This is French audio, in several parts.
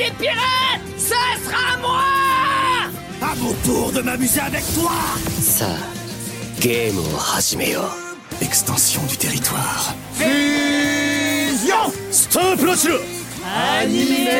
des pirates, ça sera moi! À mon tour de m'amuser avec toi! Ça, game au Extension du territoire. Fusion! Stop le Animé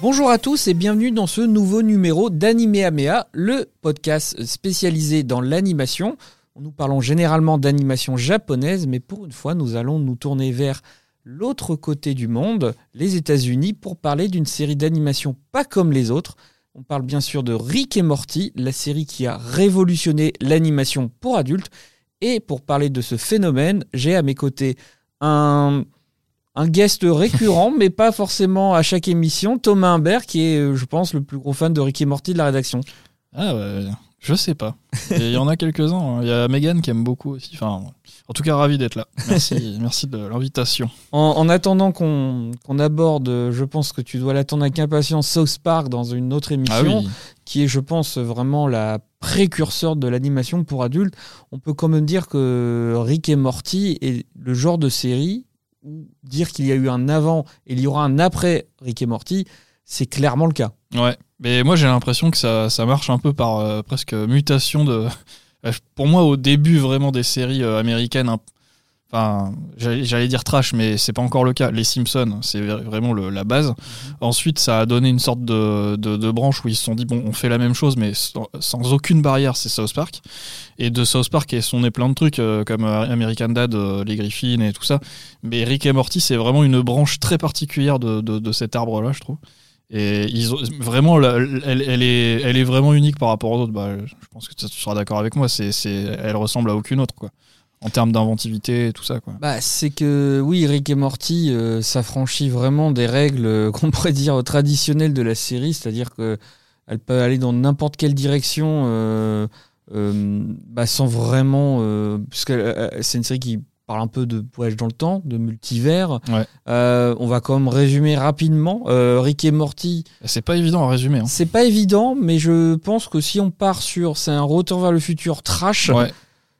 Bonjour à tous et bienvenue dans ce nouveau numéro d'Anime Amea, le podcast spécialisé dans l'animation. Nous parlons généralement d'animation japonaise, mais pour une fois, nous allons nous tourner vers l'autre côté du monde, les États-Unis, pour parler d'une série d'animation pas comme les autres. On parle bien sûr de Rick et Morty, la série qui a révolutionné l'animation pour adultes. Et pour parler de ce phénomène, j'ai à mes côtés un, un guest récurrent, mais pas forcément à chaque émission, Thomas Imbert, qui est, euh, je pense, le plus gros fan de Rick et Morty de la rédaction. Ah ouais, je sais pas. Il y en a quelques-uns. hein. Il y a Megan qui aime beaucoup aussi. Enfin, en tout cas, ravi d'être là. Merci, merci de l'invitation. En, en attendant qu'on aborde, je pense que tu dois l'attendre avec impatience, South Park dans une autre émission, Ah oui. qui est, je pense, vraiment la précurseur de l'animation pour adultes. On peut quand même dire que Rick et Morty est le genre de série où dire qu'il y a eu un avant et il y aura un après Rick et Morty, c'est clairement le cas. Ouais. Mais moi, j'ai l'impression que ça, ça marche un peu par euh, presque mutation de. Pour moi, au début vraiment des séries euh, américaines, enfin, j'allais dire trash, mais c'est pas encore le cas. Les Simpsons, c'est vraiment le- la base. Ensuite, ça a donné une sorte de, de, de branche où ils se sont dit bon, on fait la même chose, mais sans, sans aucune barrière. C'est South Park. Et de South Park, ils sont nés plein de trucs euh, comme American Dad, euh, les Griffins et tout ça. Mais Rick et Morty, c'est vraiment une branche très particulière de, de, de cet arbre-là, je trouve. Et vraiment, elle, est, elle est vraiment unique par rapport aux autres. Bah, je pense que tu seras d'accord avec moi. Elle ressemble à aucune autre, quoi. En termes d'inventivité et tout ça, quoi. Bah, c'est que oui, Rick et Morty euh, s'affranchit vraiment des règles euh, qu'on pourrait dire traditionnelles de la série, c'est-à-dire que elle peut aller dans n'importe quelle direction euh, euh, bah, sans vraiment, puisque euh, c'est une série qui parle un peu de voyage dans le temps, de multivers. Ouais. Euh, on va quand même résumer rapidement. Euh, Rick et Morty, C'est pas évident à résumer. Hein. c'est pas évident, mais je pense que si on part sur c'est un retour vers le futur trash. Ouais,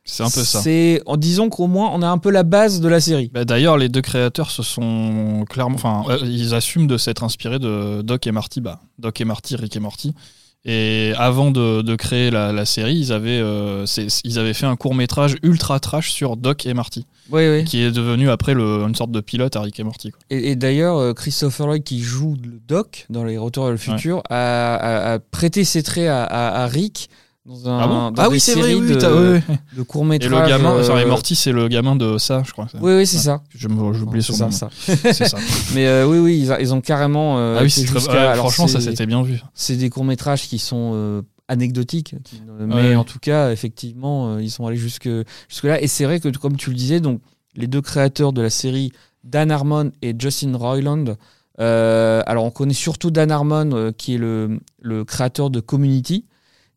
c'est un peu ça. C'est en disant qu'au moins on a un peu la base de la série. Bah, D'ailleurs, les deux créateurs se sont clairement, enfin, euh, ils assument de s'être inspirés de Doc et Marty, bah, Doc et Marty, Rick et Morty. Et avant de, de créer la, la série, ils avaient, euh, ils avaient fait un court métrage ultra trash sur Doc et Marty, Oui, oui. qui est devenu après le, une sorte de pilote à Rick et Morty. quoi. Et, et d'ailleurs, euh, Christopher Lloyd, qui joue le Doc dans Les Retours vers le futur, a, a- a prêté ses traits à, à- à Rick dans, un, Ah bon dans Ah oui, c'est vrai, oui, de, oui, oui. de courts Et métrages. le gamin, enfin, et euh, Morty, c'est le gamin de ça, je crois. Oui, oui, c'est ça. Je me- J'ai oublié C'est son ça, nom. ça. C'est ça. Mais euh, oui, oui, ils, a- ils ont carrément. euh, ah oui, c'est ouais, alors, franchement, ça c'est- c'était bien vu. C'est des courts métrages qui sont euh, anecdotiques, qui mais Ouais. en tout cas, effectivement, euh, ils sont allés jusque jusque là. Et c'est vrai que, comme tu le disais, donc les deux créateurs de la série, Dan Harmon et Justin Roiland. euh, alors, on connaît surtout Dan Harmon, euh, qui est le, le créateur de Community.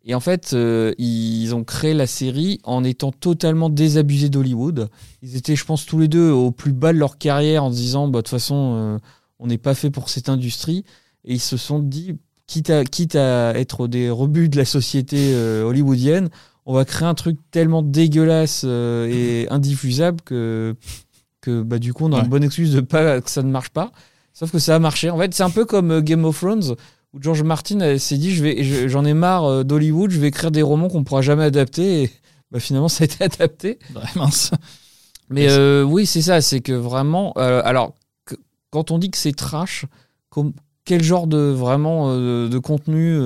Et en fait, euh, ils ont créé la série en étant totalement désabusés d'Hollywood. Ils étaient, je pense, tous les deux au plus bas de leur carrière en se disant, bah, de toute façon, euh, on n'est pas fait pour cette industrie. Et ils se sont dit, quitte à, quitte à être des rebuts de la société euh, hollywoodienne, on va créer un truc tellement dégueulasse et indiffusable que, que bah, du coup, on a Ouais. une bonne excuse de pas que ça ne marche pas. Sauf que ça a marché. En fait, c'est un peu comme Game of Thrones, où George Martin s'est dit je vais, je- j'en ai marre euh, d'Hollywood, je vais écrire des romans qu'on pourra jamais adapter. Et bah, finalement, ça a été adapté. Ouais, mince. Mais euh, oui, c'est ça, c'est que vraiment. euh, alors, que- quand on dit que c'est trash, comme, quel genre de vraiment euh, de contenu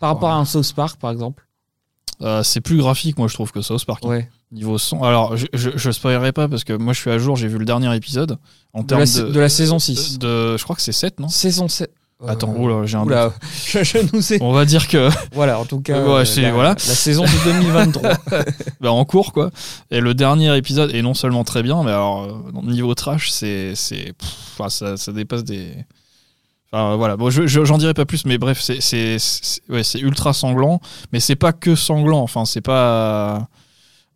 par rapport à un South Park, par exemple? C'est plus graphique, moi, je trouve, que South Park. Ouais. Niveau son. Alors, je, je, je spoilerai pas parce que moi, je suis à jour, j'ai vu le dernier épisode. En De la, de la saison 6. de- je crois que c'est 7, non? Saison 7. Attends, oula, j'ai un Oula, je, je nous sais. On va dire que Voilà, en tout cas, Ouais, euh, c'est- la, voilà. la saison de 2023. bah, en cours quoi. Et le dernier épisode est non seulement très bien, mais alors euh, niveau trash, c'est c'est pff, ça, ça dépasse des. Enfin voilà, bon, je- je- j'en dirai pas plus, mais bref, c'est c'est c'est- ouais, c'est ultra sanglant, mais c'est pas que sanglant. Enfin, c'est pas.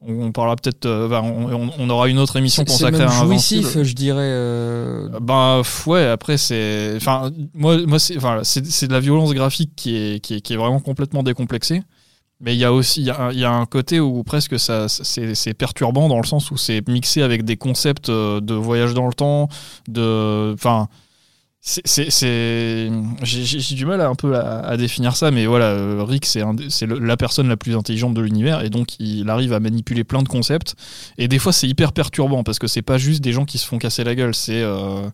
On, parlera peut-être. euh, enfin, on, on- aura une autre émission consacrée même à jouissif, Invincible. je dirais. euh, Ben ouais, après c'est, enfin moi moi c'est, enfin c'est c'est de la violence graphique qui est qui est, qui est vraiment complètement décomplexée. Mais il y a aussi il y a, y a un côté où presque ça c'est c'est perturbant dans le sens où c'est mixé avec des concepts euh, de voyage dans le temps, de enfin c'est j'ai du mal à, un peu à, à définir ça, mais voilà, euh, Rick c'est c'est la personne la plus intelligente de l'univers et donc il arrive à manipuler plein de concepts et des fois c'est hyper perturbant parce que c'est pas juste des gens qui se font casser la gueule, c'est euh,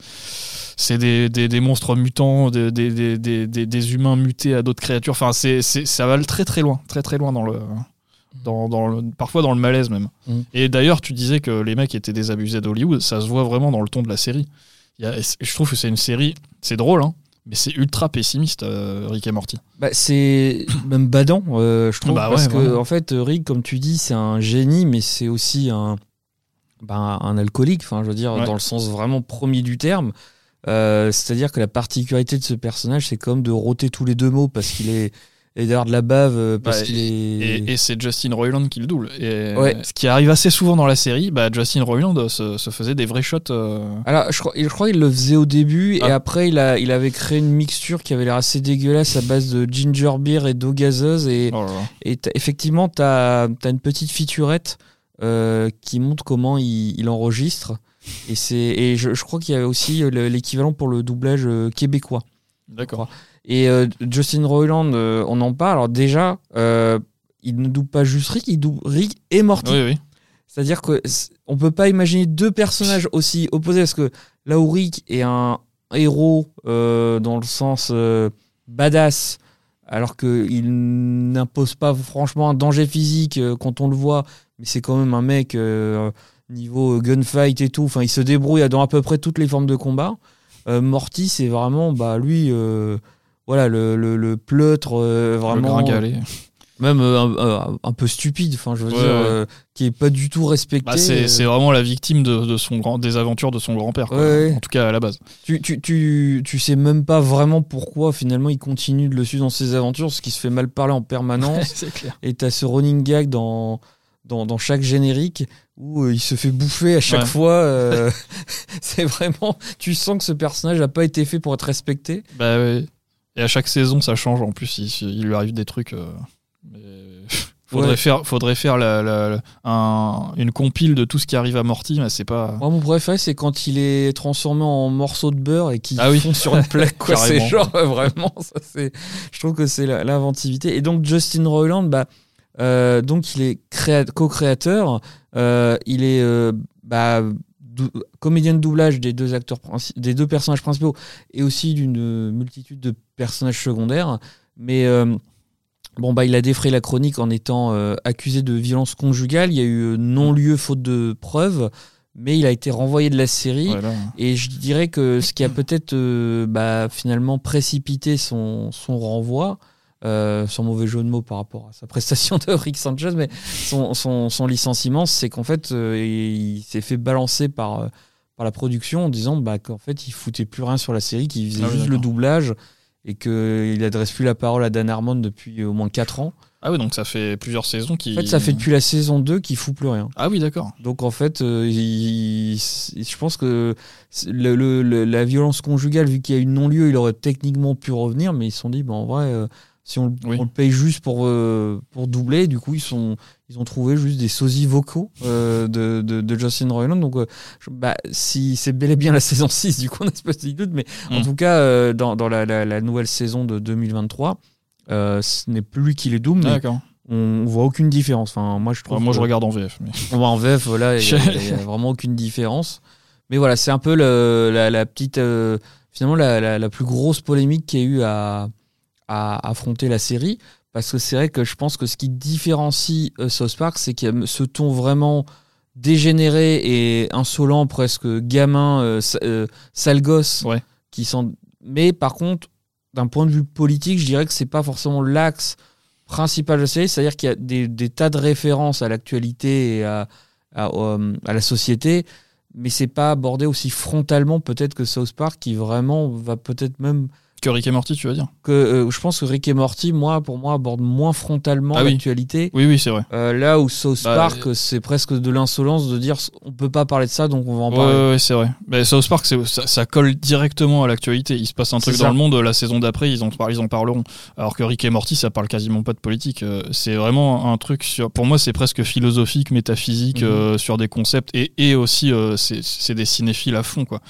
c'est des, des, des monstres mutants, des, des, des, des, des- des humains mutés à d'autres créatures. Enfin, c'est, ça va très très loin, très très loin dans le, dans, dans le, parfois dans le malaise même. Mm. Et d'ailleurs, tu disais que les mecs étaient désabusés d'Hollywood, ça se voit vraiment dans le ton de la série. Il y a- je trouve que c'est une série, c'est drôle, hein, mais c'est ultra pessimiste, euh, Rick et Morty. Bah, c'est même badant, euh, je trouve, Bah parce que en fait, Rick, comme tu dis, c'est un génie, mais c'est aussi un, bah, un alcoolique. Enfin, je veux dire, Ouais. dans le sens vraiment premier du terme. Euh, C'est-à-dire que la particularité de ce personnage, c'est comme de rôter tous les deux mots parce qu'il est et d'avoir de la bave euh, parce Bah, qu'il est. Et, et c'est Justin Roiland qui le double. Et Ouais. Ce qui arrive assez souvent dans la série, bah, Justin Roiland se, se faisait des vrais shots. euh, Alors, je crois, je crois qu'il le faisait au début et Ah. après, il, a, il avait créé une mixture qui avait l'air assez dégueulasse à base de ginger beer et d'eau gazeuse. Et, oh là là. et effectivement, tu as, une petite featurette euh, qui montre comment il, il enregistre. Et, et je, je crois qu'il y avait aussi euh, le- l'équivalent pour le doublage euh, québécois. D'accord. Et euh, Justin Roiland, euh, on en parle. Alors, déjà, euh, il ne double pas juste Rick, il double Rick et Morty. Oui, oui. C'est-à-dire que on peut pas imaginer deux personnages aussi opposés parce que là où Rick est un héros dans le sens badass, alors qu'il n'impose pas franchement un danger physique quand on le voit, mais c'est quand même un mec niveau gunfight et tout. Enfin, il se débrouille dans à peu près toutes les formes de combat. Morty, c'est vraiment bah lui. Euh, voilà le, le, le pleutre euh, Le vraiment gringalet. même euh, un, un- peu stupide enfin je veux Ouais, dire ouais. euh, qui est pas du tout respecté Bah, c'est, euh. c'est vraiment la victime de, de son grand, des aventures de son grand-père. Ouais. En tout cas, à la base. tu, tu, tu, tu sais même pas vraiment pourquoi finalement il continue de le suivre dans ses aventures parce qu'il se fait mal parler en permanence c'est clair. et t'as ce running gag dans, dans, dans chaque générique où euh, il se fait bouffer à chaque Ouais. fois euh, c'est vraiment tu sens que ce personnage a pas été fait pour être respecté Bah, ouais. Et à chaque saison, ça change. En plus, il, il lui arrive des trucs. euh, mais faudrait Ouais. faire, faudrait faire la, la- la- un- une compile de tout ce qui arrive à Morty, mais c'est pas. Moi, mon préféré, c'est quand il est transformé en morceaux de beurre et qu'il Ah oui. fond sur une plaque. quoi. c'est genre, euh, vraiment, ça, c'est, je trouve que c'est l'inventivité. Et donc, Justin Roiland, bah, euh, donc, il est créa- co-créateur. euh, il est bah, comédien de doublage des deux, acteurs des deux personnages principaux et aussi d'une multitude de personnages secondaires. Mais. euh, Bon, bah, il a défrayé la chronique en étant euh, accusé de violence conjugale. Il y a eu euh, non-lieu faute de preuves, mais il a été renvoyé de la série. Voilà. Et je dirais que ce qui a peut-être euh, bah, finalement précipité son, son renvoi, euh, sans mauvais jeu de mots par rapport à sa prestation de Rick Sanchez, mais son, son, son licenciement, c'est qu'en fait, euh, il s'est fait balancer par, euh, par la production en disant bah, qu'en fait, il foutait plus rien sur la série, qu'il faisait Ah oui, juste le doublage et qu'il adresse plus la parole à Dan Harmon depuis au moins 4 ans. Ah oui, donc ça fait plusieurs saisons qui. En fait, ça fait depuis la saison 2 qu'il fout plus rien. Ah oui, d'accord. Donc en fait, euh, il- il- je pense que le- le- la violence conjugale, vu qu'il y a eu non-lieu, il aurait techniquement pu revenir, mais ils se sont dit, bah, en vrai, euh, si on, Oui. on le paye juste pour, euh, pour doubler, du coup, ils, sont, ils ont trouvé juste des sosies vocaux euh, de, de, de Justin Roiland. Donc euh, je- bah, si c'est bel et bien la saison 6, du coup, on a ce petit doute, mais en Mm. tout cas, dans, dans la, la- la nouvelle saison de 2023, euh, ce n'est plus lui qui les double, mais D'accord. on, voit aucune différence. Enfin, moi, je trouve Ouais, moi, je regarde en VF. Mais... en VF, voilà, il n'y a, vraiment aucune différence. Mais voilà, c'est un peu le- la, la petite. euh, finalement, la, la- la plus grosse polémique qu'il y a eu à, à affronter la série. Parce que c'est vrai que je pense que ce qui différencie euh, South Park, c'est qu'il y a ce ton vraiment dégénéré et insolent, presque gamin, euh, euh, sale gosse. Ouais. Qui sont... Mais par contre, d'un point de vue politique, je dirais que c'est pas forcément l'axe principal de la série, c'est-à-dire qu'il y a des, des tas de références à l'actualité et à, à, euh, à la société, mais c'est pas abordé aussi frontalement peut-être que South Park, qui vraiment va peut-être même Que Rick et Morty, tu vas dire que euh, je pense que Rick et Morty, moi, pour moi, aborde moins frontalement Ah oui. l'actualité. Oui, oui, c'est vrai. Euh, là où South Bah, Park, c'est presque de l'insolence de dire on peut pas parler de ça, donc on va en parler. ouais, c'est vrai. Mais South Park, ça, ça colle directement à l'actualité. Il se passe un truc dans le monde, la saison d'après, ils en, ils en parleront. Alors que Rick et Morty, ça parle quasiment pas de politique. Euh, C'est vraiment un truc sur. Pour moi, c'est presque philosophique, métaphysique, Mhm. euh, sur des concepts. Et, et aussi, euh, c'est des cinéphiles à fond, quoi.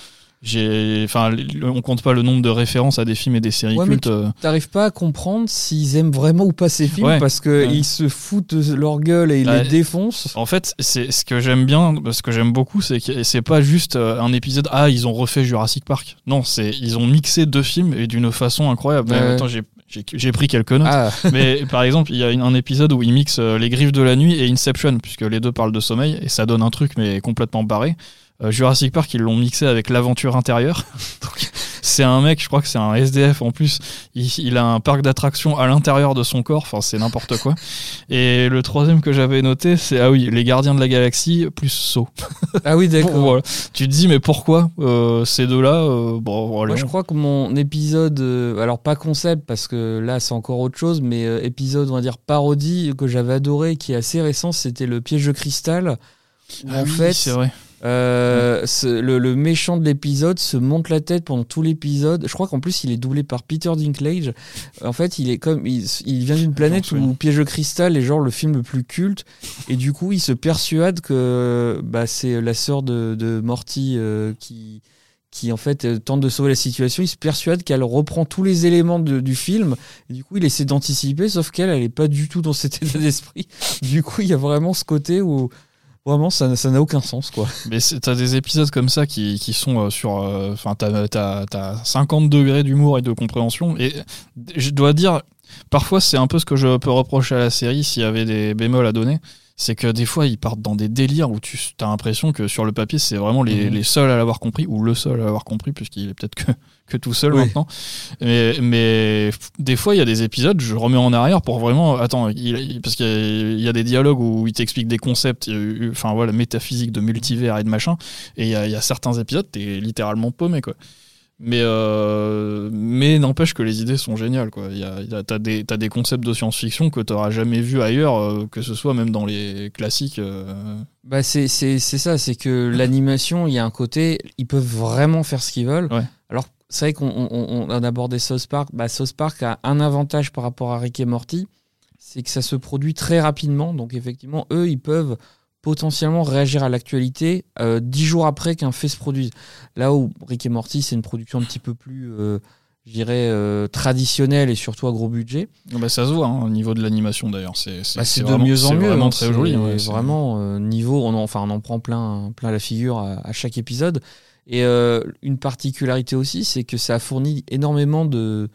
J'ai, enfin, on compte pas le nombre de références à des films et des séries Ouais, cultes. euh. T'arrives pas à comprendre s'ils aiment vraiment ou pas ces films Ouais. parce que Ouais. ils se foutent leur gueule et ils Ouais. les défoncent. En fait, c'est ce que j'aime bien, ce que j'aime beaucoup, c'est que c'est pas juste euh, un épisode. Ah, ils ont refait Jurassic Park. Non, c'est ils ont mixé deux films et d'une façon incroyable. Attends, j'ai j'ai- j'ai pris quelques notes. Ah, Mais par exemple, il y a un épisode où ils mixent euh, Les Griffes de la Nuit et Inception, puisque les deux parlent de sommeil et ça donne un truc mais complètement barré. Euh, Jurassic Park, ils l'ont mixé avec l'aventure intérieure. Donc, c'est un mec, je crois que c'est un SDF en plus. Il, il a un parc d'attractions à l'intérieur de son corps. Enfin, c'est n'importe quoi. Et le troisième que j'avais noté, c'est ah oui, les Gardiens de la Galaxie plus Saw. ah oui, d'accord. Bon, voilà. Tu te dis mais pourquoi euh, ces deux-là euh, Bon. Moi, je crois que mon épisode, euh, alors pas concept parce que là c'est encore autre chose, mais épisode, on va dire parodie que j'avais adoré, qui est assez récent, c'était le piège de cristal. Ah en oui, fait, c'est vrai. Euh, ce- le, le méchant de l'épisode se monte la tête pendant tout l'épisode. Je crois qu'en plus il est doublé par Peter Dinklage. En fait, il est comme il, il vient d'une planète où Piège de cristal est genre le film le plus culte, et du coup il se persuade que bah, c'est la sœur de, de Morty euh, qui qui en fait euh, tente de sauver la situation. Il se persuade qu'elle reprend tous les éléments de- du film. Et du coup, il essaie d'anticiper, sauf qu'elle, elle est pas du tout dans cet état d'esprit. Du coup, il y a vraiment ce côté où vraiment ça ça n'a aucun sens quoi. Mais t'as des épisodes comme ça qui, qui sont euh, sur. euh, Enfin, t'as, t'as, t'as 50 degrés d'humour et de compréhension. Et je dois dire, parfois, c'est un peu ce que je peux reprocher à la série s'il y avait des bémols à donner. C'est que des fois, ils partent dans des délires où tu as l'impression que sur le papier, c'est vraiment les, Mhm. les seuls à l'avoir compris, ou le seul à l'avoir compris, puisqu'il est peut-être que, que tout seul Oui. maintenant. Mais, mais des fois, il y a des épisodes, je remets en arrière pour vraiment. Attends, il- parce qu'il y a- il y a des dialogues où il t'explique des concepts, enfin voilà, métaphysique de multivers et de machin. Et il y, a- il y a certains épisodes, t'es littéralement paumé, quoi. Mais, euh, mais n'empêche que les idées sont géniales, quoi. Il y a, y a- t'as, des, t'as des concepts de science-fiction que t'auras jamais vu ailleurs, euh, que ce soit même dans les classiques. euh. Bah c'est c'est c'est ça, c'est que l'animation, il y a un côté, ils peuvent vraiment faire ce qu'ils veulent. Ouais. Alors c'est vrai qu'on on, on- abordé South Park. Bah, South Park a un avantage par rapport à Rick et Morty, c'est que ça se produit très rapidement. Donc effectivement, eux, ils peuvent potentiellement réagir à l'actualité euh, dix jours après qu'un fait se produise. Là où Rick et Morty, c'est une production un petit peu plus, euh, je dirais, euh, traditionnelle et surtout à gros budget. Bah, ça se voit hein, au niveau de l'animation d'ailleurs. C'est, Bah, de vraiment- mieux en mieux. vraiment hein. très joli. ouais, vraiment niveau, on en, enfin on en prend plein, plein la figure à, à chaque épisode. Et euh, une particularité aussi, c'est que ça a fourni énormément de,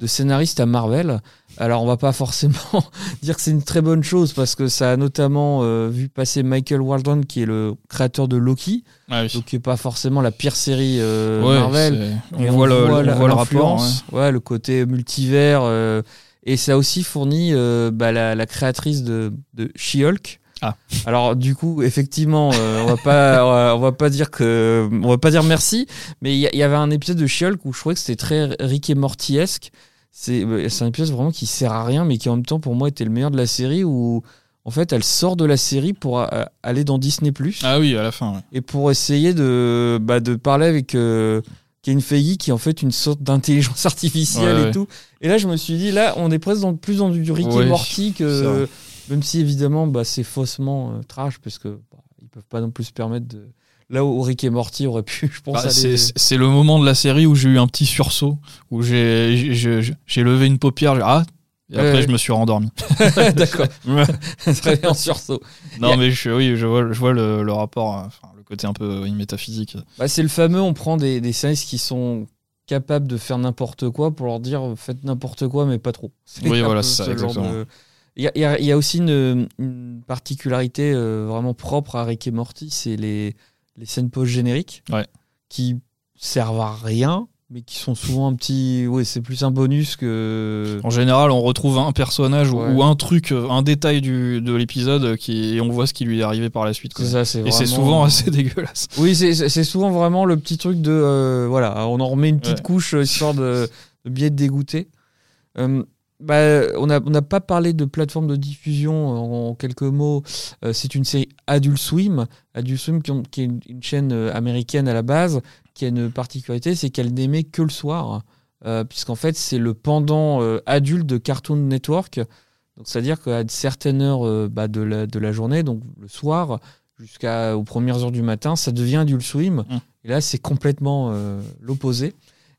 de scénaristes à Marvel. Alors on va pas forcément dire que c'est une très bonne chose parce que ça a notamment euh, vu passer Michael Waldron qui est le créateur de Loki, Ah oui. donc qui est pas forcément la pire série euh, Ouais, Marvel. on, voit le, on voit le rapport. ouais, le côté multivers. euh, et ça a aussi fourni bah, la, la créatrice de, de She-Hulk. Ah. Alors du coup, effectivement, euh, on va pas, on va, on va pas dire que, on va pas dire merci, mais il y, avait un épisode de She-Hulk où je trouvais que c'était très Rick et Morty-esque. C'est, euh, c'est un épisode vraiment qui sert à rien, mais qui en même temps pour moi était le meilleur de la série où en fait elle sort de la série pour euh, aller dans Disney Ah oui, à la fin. ouais. et pour essayer de, bah, de parler avec euh, Kevin Feige qui est en fait une sorte d'intelligence artificielle Ouais, et ouais. tout. Et là, je me suis dit, là, on est presque dans, plus dans du Rick et Morty que. Même si évidemment, bah, c'est faussement euh, trash parce que bah, ils peuvent pas non plus se permettre de. Là où Rick et Morty auraient pu, je pense, Ah, aller- c'est, le moment de la série où j'ai eu un petit sursaut, où j'ai, levé une paupière, ah, et après je me suis rendormi. D'accord. Très bien en sursaut. Non, mais je, oui, je vois, je vois le, le rapport, enfin, le côté un peu oui, métaphysique. Bah, c'est le fameux, on prend des, des scénaristes qui sont capables de faire n'importe quoi pour leur dire faites n'importe quoi, mais pas trop. Oui, voilà, c'est ça, ce genre exactement. de- Il y a, y y aussi une, une particularité euh, vraiment propre à Rick et Morty, c'est les, les scènes post-génériques Ouais. qui servent à rien, mais qui sont souvent un petit. Oui, c'est plus un bonus que. En général, on retrouve un personnage ou- Ouais. ou un truc, euh, un détail du, de l'épisode qui, et on voit ce qui lui est arrivé par la suite. quoi. Ça, c'est Et c'est souvent assez dégueulasse. Oui, c'est- souvent vraiment le petit truc de. euh, voilà, on en remet une petite Ouais. couche histoire de, bien être dégoûté. Euh, bah, on n'a on pas parlé de plateforme de diffusion en, en quelques mots. Euh, c'est une série Adult Swim. Adult Swim, qui, ont- qui est une, une chaîne euh, américaine à la base, qui a une particularité, c'est qu'elle n'émet que le soir. Euh, Puisqu'en fait, c'est le pendant euh, adulte de Cartoon Network. Donc, c'est-à-dire qu'à certaines heures bah, de, la, de la journée, donc le soir, jusqu'aux premières heures du matin, ça devient Adult Swim. Mm. Et là, c'est complètement l'opposé.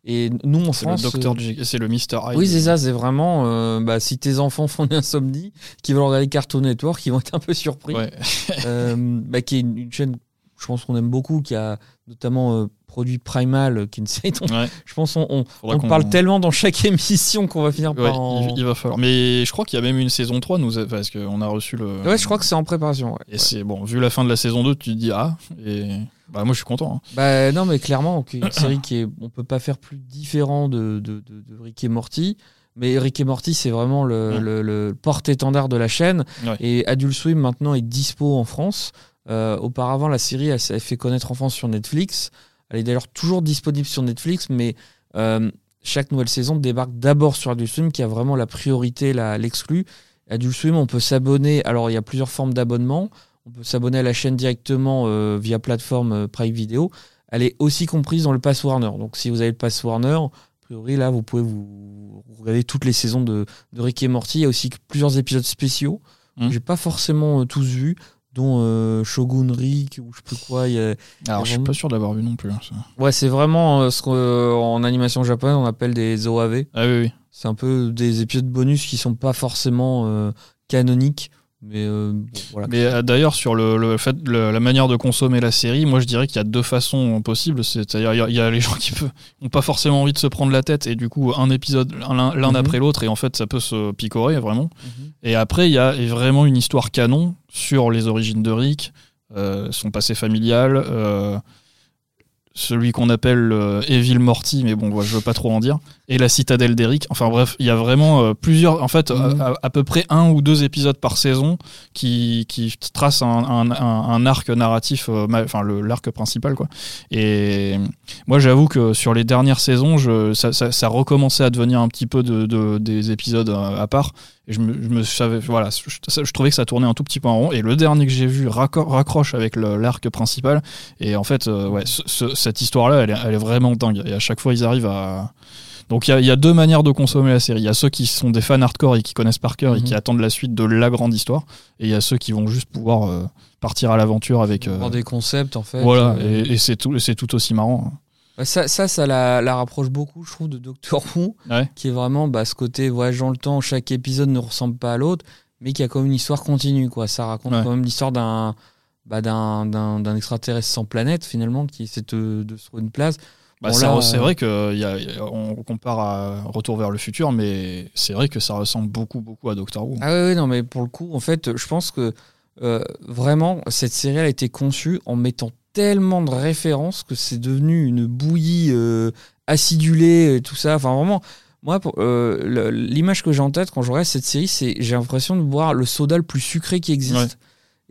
Et nous, en C'est le France. docteur euh, c'est le Mister Hyde. oui, c'est ça, c'est vraiment. euh, bah, si tes enfants font une insomnie, qui veulent regarder Cartoon Network, ils vont être un peu surpris. Ouais. Euh, bah, qui est une, une chaîne, je pense qu'on aime beaucoup, qui a notamment euh, produit Primal, qui est une série dont Ouais. je pense on, on, parle tellement dans chaque émission qu'on va finir Ouais, par en. il, va falloir. Mais je crois qu'il y a même une saison 3, nous, parce qu'on a reçu le. Ouais, je crois que c'est en préparation. Et c'est bon, vu la fin de la saison 2, tu te dis ah, et bah moi je suis content. hein. Bah non, mais clairement, une série qui est, on peut pas faire plus différent de, de, de, de Rick et Morty. Mais Rick et Morty, c'est vraiment le, Ouais. le, le porte-étendard de la chaîne. Ouais. Et Adult Swim maintenant est dispo en France. Euh, auparavant, la série, elle s'est fait connaître en France sur Netflix. Elle est d'ailleurs toujours disponible sur Netflix, mais euh, chaque nouvelle saison débarque d'abord sur Adult Swim, qui a vraiment la priorité, l'exclu. Adult Swim, on peut s'abonner. Alors, il y a plusieurs formes d'abonnement. On peut s'abonner à la chaîne directement euh, via plateforme euh, Prime Video. Elle est aussi comprise dans le Pass Warner. Donc, si vous avez le Pass Warner, a priori, là, vous pouvez vous regarder toutes les saisons de, de Rick et Morty. Il y a aussi plusieurs épisodes spéciaux. Mhm. J'ai pas forcément euh, tous vus, dont euh, Shogun Rick ou je sais plus quoi. Y a- Alors je suis vraiment- pas sûr d'avoir vu non plus. hein, ça. Ouais, c'est vraiment euh, ce qu'en animation japonaise on appelle des OAV. Ah oui, oui. C'est un peu des épisodes bonus qui sont pas forcément euh, canoniques. Mais euh, bon, voilà. Mais euh, d'ailleurs, sur le, le fait, le- la manière de consommer la série, moi je dirais qu'il y a deux façons possibles. C'est-à-dire, il y a- il y, a les gens qui n'ont pas forcément envie de se prendre la tête et du coup, un épisode l'un Mhm. après l'autre, et en fait, ça peut se picorer vraiment. Mhm. Et après, il y a vraiment une histoire canon sur les origines de Rick, euh, son passé familial, celui qu'on appelle Evil Morty, mais bon, je veux pas trop en dire, et la citadelle d'Eric. Enfin bref, il y a vraiment euh, plusieurs, en fait, Mhm. à, à peu près un ou deux épisodes par saison qui, qui tracent un, un- un- un arc narratif, euh, ma- enfin l'arc principal, quoi. Et moi, j'avoue que sur les dernières saisons, je, ça, ça, ça recommençait à devenir un petit peu de, de- des épisodes à, à part. Et je me, je me savais, voilà, je, trouvais que ça tournait un tout petit peu en rond. Et le dernier que j'ai vu raccroche avec l'arc principal. Et en fait, euh, ouais, ce- ce- cette histoire-là, elle est vraiment dingue. Et à chaque fois, ils arrivent à. Donc il y a- il y, a deux manières de consommer la série. Il y a ceux qui sont des fans hardcore et qui connaissent par cœur et Mhm. qui attendent la suite de la grande histoire. Et il y a ceux qui vont juste pouvoir euh, partir à l'aventure avec. euh, des concepts en fait. voilà, Euh, et, et c'est tout, aussi marrant. ça, ça, ça la, la rapproche beaucoup, je trouve, de Doctor Who, Ouais. qui est vraiment bah, ce côté voyage dans le temps. Chaque épisode ne ressemble pas à l'autre, mais qui a quand même une histoire continue. Quoi. Ça raconte Ouais. quand même l'histoire d'un bah, d'un extraterrestre sans planète finalement qui essaie de, de se trouver une place. Bah, Bon, c'est euh, vrai que y a- y a- on compare à Retour vers le futur, mais c'est vrai que ça ressemble beaucoup, beaucoup à Doctor Who. Ah oui, non, mais pour le coup, en fait, je pense que euh, vraiment, cette série a été conçue en mettant tellement de références que c'est devenu une bouillie euh, acidulée et tout ça. Enfin, vraiment, moi, euh, l'image que j'ai en tête quand je regarde cette série, c'est j'ai l'impression de boire le soda le plus sucré qui existe. Ouais.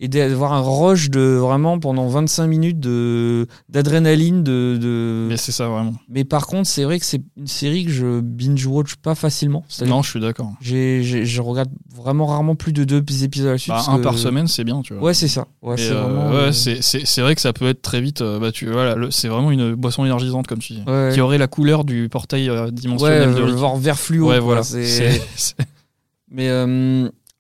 Et d'avoir un rush de vraiment pendant 25 minutes de d'adrénaline de, de... Mais c'est ça vraiment. mais par contre c'est vrai que c'est une série que je binge watch pas facilement Non, je suis d'accord. j'ai, je regarde vraiment rarement plus de deux épisodes à la suite. Bah, un que- par semaine, c'est bien, tu vois. Ouais, c'est ça. Ouais, c'est euh, vraiment. ouais, euh, c'est- c'est c'est vrai que ça peut être très vite. euh, bah, tu, voilà, le- c'est vraiment une boisson énergisante, comme tu dis. ouais, Qui aurait la couleur du portail euh, dimensionnel de voir vert fluo. Ouais, voilà. c'est- Mais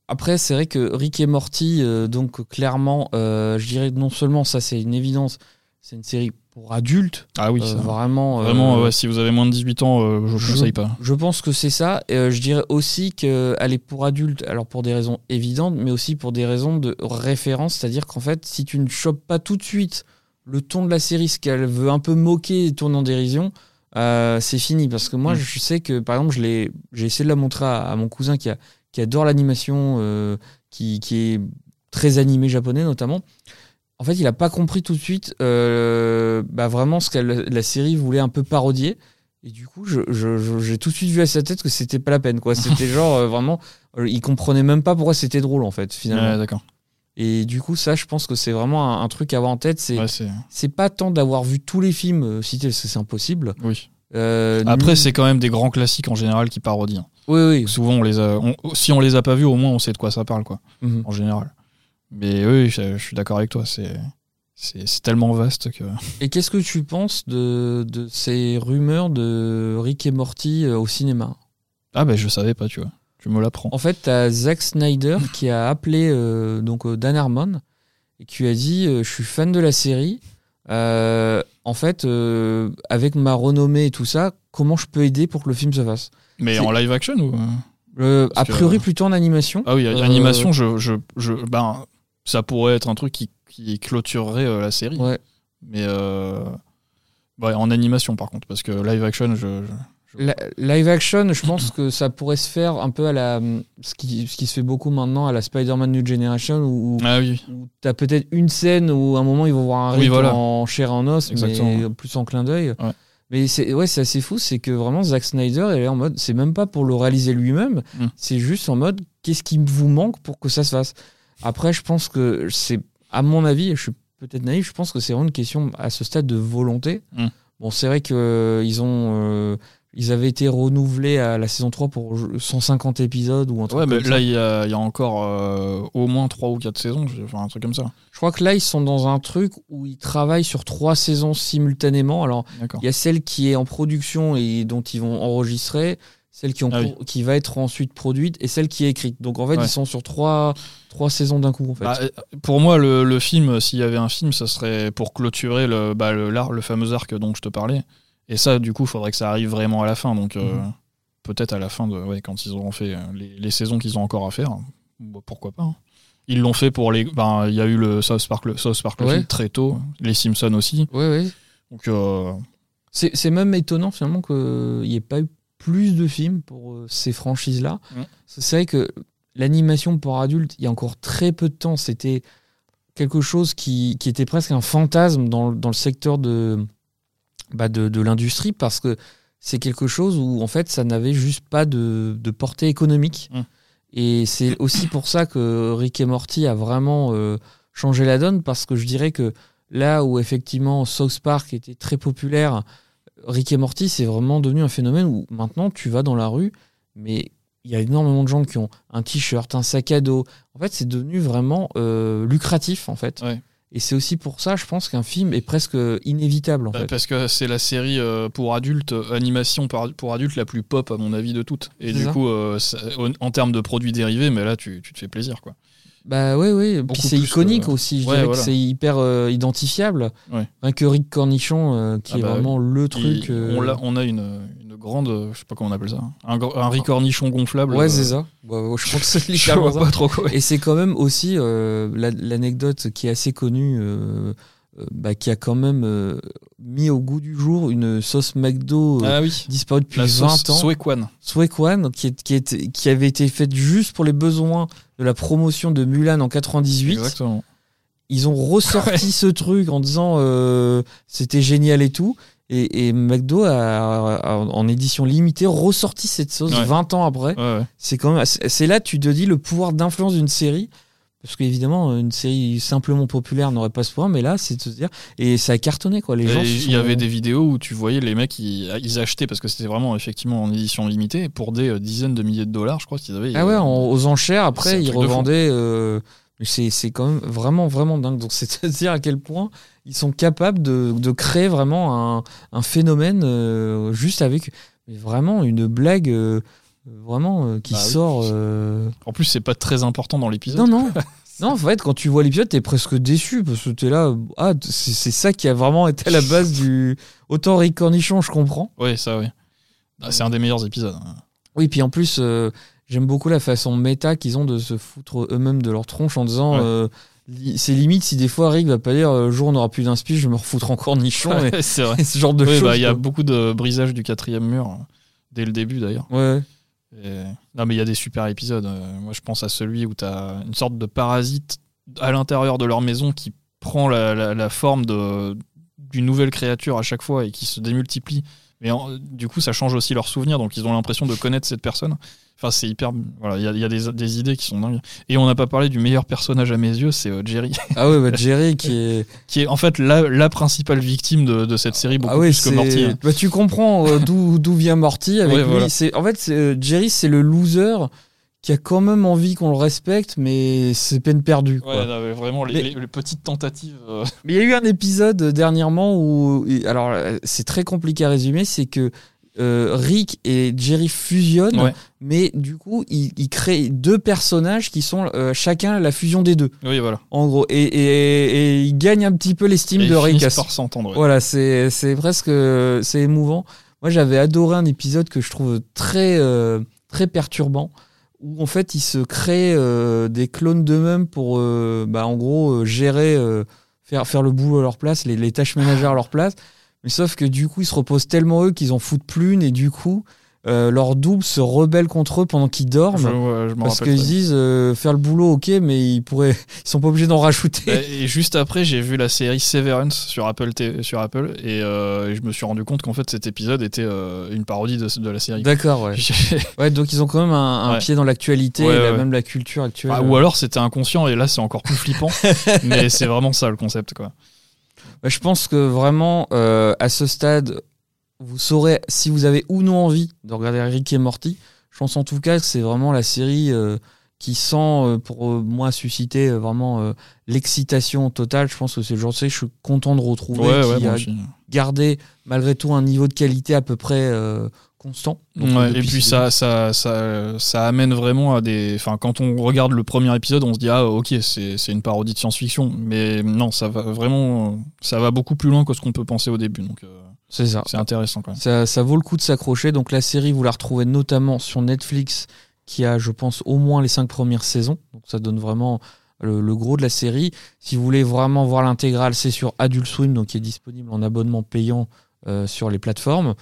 après, c'est vrai que Rick et Morty, euh, donc clairement, euh, je dirais non seulement ça, c'est une évidence, c'est une série pour adultes. Ah oui, euh, ça. vraiment. euh, Vraiment, ouais, si vous avez moins de 18 ans, je ne conseille pas. Je pense que c'est ça. Et, je dirais aussi qu'elle est pour adultes, alors pour des raisons évidentes, mais aussi pour des raisons de référence. C'est-à-dire qu'en fait, si tu ne chopes pas tout de suite le ton de la série, ce qu'elle veut un peu moquer et tourner en dérision, c'est fini. Parce que moi, Mm. je sais que, par exemple, j'ai essayé de la montrer à, à mon cousin qui, a, qui adore l'animation, euh, qui, qui est très animé japonais notamment. En fait, il n'a pas compris tout de suite euh, bah, vraiment ce que la, la série voulait un peu parodier. Et du coup, je- je- je- j'ai tout de suite vu à sa tête que c'était pas la peine. quoi. C'était genre euh, vraiment. il comprenait même pas pourquoi c'était drôle en fait, finalement. Ouais, d'accord. Et du coup, ça, je pense que c'est vraiment un, un truc à avoir en tête. C'est Ouais, pas tant d'avoir vu tous les films cités, parce que c'est impossible. oui. Euh, Après, c'est quand même des grands classiques en général qui parodient. Oui, oui. Souvent, on les a, on- si on les a pas vus, au moins on sait de quoi ça parle, quoi, Mhm. en général. Mais oui, je, je suis d'accord avec toi. C'est, tellement vaste que. Et qu'est-ce que tu penses de, de ces rumeurs de Rick et Morty euh, au cinéma? Ah ben, je savais pas, tu vois. Tu me l'apprends. En fait, t'as Zack Snyder qui a appelé euh, donc euh, Dan Harmon et qui lui a dit euh, Je suis fan de la série. Euh, en fait, avec ma renommée et tout ça, comment je peux aider pour que le film se fasse? Mais en live action ou Euh, Parce A que- plutôt plutôt en animation. Ah oui, Euh, animation, je, je, je, ben, ça pourrait être un truc qui, qui clôturerait euh, la série. Ouais. Mais euh, en animation, par contre, parce que live action, je. je- La- live action, je pense que ça pourrait se faire un peu à la ce qui, ce qui se fait beaucoup maintenant à la Spider-Man New Generation où, Ah oui. où t'as peut-être une scène où à un moment ils vont voir un Oui, voilà. en chair et en os, Exactement. mais plus en clin d'œil. Ouais. Mais c'est ouais, c'est assez fou, c'est que vraiment Zack Snyder est en mode, c'est même pas pour le réaliser lui-même, Mm. c'est juste en mode qu'est-ce qui vous manque pour que ça se fasse? Après, je pense que c'est, à mon avis, je suis peut-être naïf, je pense que c'est vraiment une question à ce stade de volonté. Mm. Bon, c'est vrai que euh, ils ont euh, ils avaient été renouvelés à la saison 3 pour 150 épisodes ou un truc Ouais, mais ça. là, il y a, il y a encore euh, au moins 3 ou 4 saisons, enfin un truc comme ça. Je crois que là, ils sont dans un truc où ils travaillent sur trois saisons simultanément. Alors, il y a celle qui est en production et dont ils vont enregistrer, celle qui, Ah oui. pro- qui va être ensuite produite et celle qui est écrite. Donc, en fait, Ouais. ils sont sur trois, trois saisons d'un coup, en fait. Bah, euh, pour moi, le, le film, s'il y avait un film, ça serait pour clôturer le, bah, le, fameux arc dont je te parlais. Et ça, du coup, il faudrait que ça arrive vraiment à la fin. Donc, euh, Mhm. peut-être à la fin, de, ouais, quand ils auront fait euh, les, les saisons qu'ils ont encore à faire. Bah, pourquoi pas hein. Ils l'ont fait pour les. ben, Il y a eu le South Park, le South Park Ouais. très tôt, les Simpsons aussi. Oui, oui. Donc, euh, C'est c'est même étonnant, finalement, qu'il n'y ait pas eu plus de films pour euh, ces franchises-là. C'est vrai que l'animation pour adultes, il y a encore très peu de temps, c'était quelque chose qui, qui était presque un fantasme dans, dans le secteur de, bah, de, de l'industrie parce que c'est quelque chose où en fait ça n'avait juste pas de, de portée économique. Et c'est aussi pour ça que Rick et Morty a vraiment euh, changé la donne parce que je dirais que là où effectivement South Park était très populaire, Rick et Morty c'est vraiment devenu un phénomène où maintenant tu vas dans la rue, mais il y a énormément de gens qui ont un t-shirt, un sac à dos. En fait, c'est devenu vraiment euh, lucratif en fait. Et c'est aussi pour ça, je pense qu'un film est presque inévitable en bah, fait. parce que c'est la série euh, pour adultes, euh, animation pour adultes la plus pop, à mon avis, de toutes. Et du ça. coup, euh, ça- en, termes de produits dérivés, mais là, tu, tu te fais plaisir, quoi. Bah oui, oui. Puis c'est iconique que- aussi. Je Ouais, dirais voilà. que c'est hyper euh, identifiable. Ouais. Rien que Rick Cornichon, qui Ah est bah vraiment le truc. on, a une grande, euh, je sais pas comment on appelle ça, un, gr- un ricornichon gonflable. Ouais, euh, c'est ça. Ouais, ouais, je pense que c'est pas trop quoi. Et c'est quand même aussi euh, la- l'anecdote qui est assez connue, euh, bah, qui a quand même euh, mis au goût du jour une sauce McDo Ah oui. disparue depuis La 20 sauce ans. Swekwan. Swekwan, qui, est- qui, est- qui avait été faite juste pour les besoins de la promotion de Mulan en 98. Exactement. Ils ont ressorti ce truc en disant euh, c'était génial et tout. Et, et McDo a, a- en édition limitée ressorti cette sauce Ouais. 20 ans après. Ouais, ouais. C'est quand même c'est là tu te dis le pouvoir d'influence d'une série parce qu'évidemment une série simplement populaire n'aurait pas ce point mais là c'est de se dire et ça a cartonné quoi les Et gens Il sont- y avait des vidéos où tu voyais les mecs, ils, ils achetaient, parce que c'était vraiment effectivement en édition limitée, pour des euh, dizaines de milliers de dollars, je crois qu'ils avaient. ah ouais en- aux enchères après ils revendaient euh, c'est c'est quand même vraiment vraiment dingue donc c'est à dire à quel point ils sont capables de, de créer vraiment un, un phénomène euh, juste avec vraiment une blague euh, vraiment euh, qui Bah oui. sort En plus, c'est pas très important dans l'épisode. Non, non. Non, en fait, quand tu vois l'épisode, t'es presque déçu parce que t'es là. Ah, c'est ça qui a vraiment été à la base du. Autant Rick Cornichon, je comprends. Ouais, ça, oui. Ah, c'est un des meilleurs épisodes. Oui, puis en plus, euh, j'aime beaucoup la façon méta qu'ils ont de se foutre eux-mêmes de leur tronche en disant. Ouais. euh, c'est limite si des fois Rick va pas dire euh, jour on n'aura plus d'inspi, je vais me refoutre en cornichon et, c'est vrai. et ce genre de Oui, choses. bah, il y a beaucoup de brisage du quatrième mur, euh, dès le début d'ailleurs. Ouais. Et- Non, mais il y a des super épisodes. Euh, Moi, je pense à celui où tu as une sorte de parasite à l'intérieur de leur maison qui prend la, la- la forme de- d'une nouvelle créature à chaque fois et qui se démultiplie. Mais en- du coup, ça change aussi leurs souvenirs, donc ils ont l'impression de connaître cette personne. Enfin, c'est hyper. Voilà, il y a, il y a des, des idées qui sont dingues. Et on n'a pas parlé du meilleur personnage à mes yeux, c'est euh, Jerry, Ah ouais, bah, Jerry qui est. qui est en fait la, la principale victime de, de cette série, beaucoup ah ouais, plus que Morty. hein. Bah, tu comprends euh, d'où vient Morty avec Ouais, lui. voilà. C'est en fait euh, Jerry c'est le loser qui a quand même envie qu'on le respecte, mais c'est peine perdue. quoi. Ouais, non, mais vraiment, les, Mais- les- les petites tentatives. euh, Mais il y a eu un épisode euh, dernièrement où, alors euh, c'est très compliqué à résumer, c'est que euh, Rick et Jerry fusionnent, Ouais. mais du coup ils, ils créent deux personnages qui sont euh, chacun la fusion des deux, Oui, voilà. en gros, et, et, et ils gagnent un petit peu l'estime de ils Rick. ce- par s'entendre. ouais. Voilà, c'est presque c'est émouvant. Moi, j'avais adoré un épisode que je trouve très très perturbant où en fait ils se créent euh, des clones d'eux-mêmes pour euh, bah, en gros euh, gérer euh, faire faire le boulot à leur place, les, les tâches ménagères à leur place. Mais sauf que du coup, ils se reposent tellement eux qu'ils en foutent plus une et du coup, euh, leur double se rebelle contre eux pendant qu'ils dorment. Je, ouais, je parce qu'ils disent euh, faire le boulot, ok, mais ils pourraient, ils sont pas obligés d'en rajouter. bien. Et juste après, j'ai vu la série Severance sur Apple, T- sur Apple et euh, je me suis rendu compte qu'en fait cet épisode était euh, une parodie de, de la série. D'accord, ouais. Ouais, donc ils ont quand même un, un Ouais. pied dans l'actualité, Ouais, et la- même la culture actuelle. Ah, ou alors c'était inconscient et là c'est encore plus flippant. mais c'est vraiment ça le concept quoi. Bah, je pense que vraiment, euh, à ce stade, vous saurez si vous avez ou non envie de regarder Rick et Morty. Je pense en tout cas que c'est vraiment la série euh, qui sent, euh, pour euh, moi, susciter vraiment l'excitation totale. Je pense que c'est le genre de série que je suis content de retrouver, Ouais, qui a gardé malgré tout un niveau de qualité à peu près constant. Donc, Ouais, depuis et puis ça, ça, ça, ça amène vraiment à des. Enfin, quand on regarde le premier épisode, on se dit ah ok c'est c'est une parodie de science-fiction, mais non ça va vraiment, ça va beaucoup plus loin que ce qu'on peut penser au début, donc euh, C'est ça. c'est intéressant quand même. Ça, ça vaut le coup de s'accrocher. Donc la série, vous la retrouvez notamment sur Netflix, qui a, je pense, au moins les cinq premières saisons. Donc ça donne vraiment le, le gros de la série. Si vous voulez vraiment voir l'intégrale, c'est sur Adult Swim, donc qui est disponible en abonnement payant euh, sur les plateformes.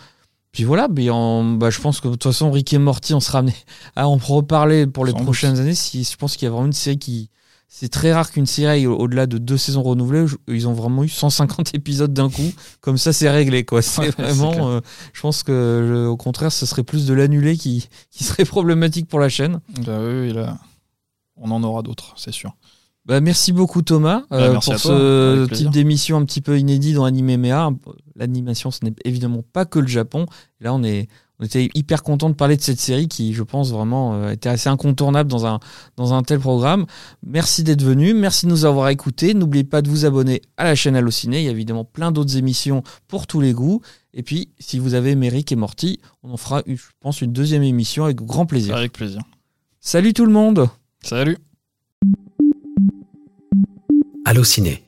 Puis voilà, mais en- bah, je pense que de toute façon, Rick et Morty, on sera amené à en reparler pour les Sans doute. prochaines années. Si, je pense qu'il y a vraiment une série qui. C'est très rare qu'une série, aille au-delà de deux saisons renouvelées, ils ont vraiment eu 150 épisodes d'un coup. Comme ça, c'est réglé, quoi. C'est Ouais, c'est vraiment. clair. euh, je pense que, euh, au contraire, ce serait plus de l'annuler qui, qui serait problématique pour la chaîne. Bah oui, oui, là, on en aura d'autres, c'est sûr. Bah, merci beaucoup, Thomas, Bah, euh, merci pour ce type d'émission un petit peu inédit dans Anime MEA. L'animation, ce n'est évidemment pas que le Japon. Là, on est. On était hyper content de parler de cette série qui, je pense, vraiment euh, était assez incontournable dans un, dans un tel programme. Merci d'être venu, merci de nous avoir écoutés. N'oubliez pas de vous abonner à la chaîne Allociné. Il y a évidemment plein d'autres émissions pour tous les goûts. Et puis, si vous avez Méric et Morty, on en fera, je pense, une deuxième émission avec grand plaisir. Avec plaisir. Salut tout le monde Salut Allociné,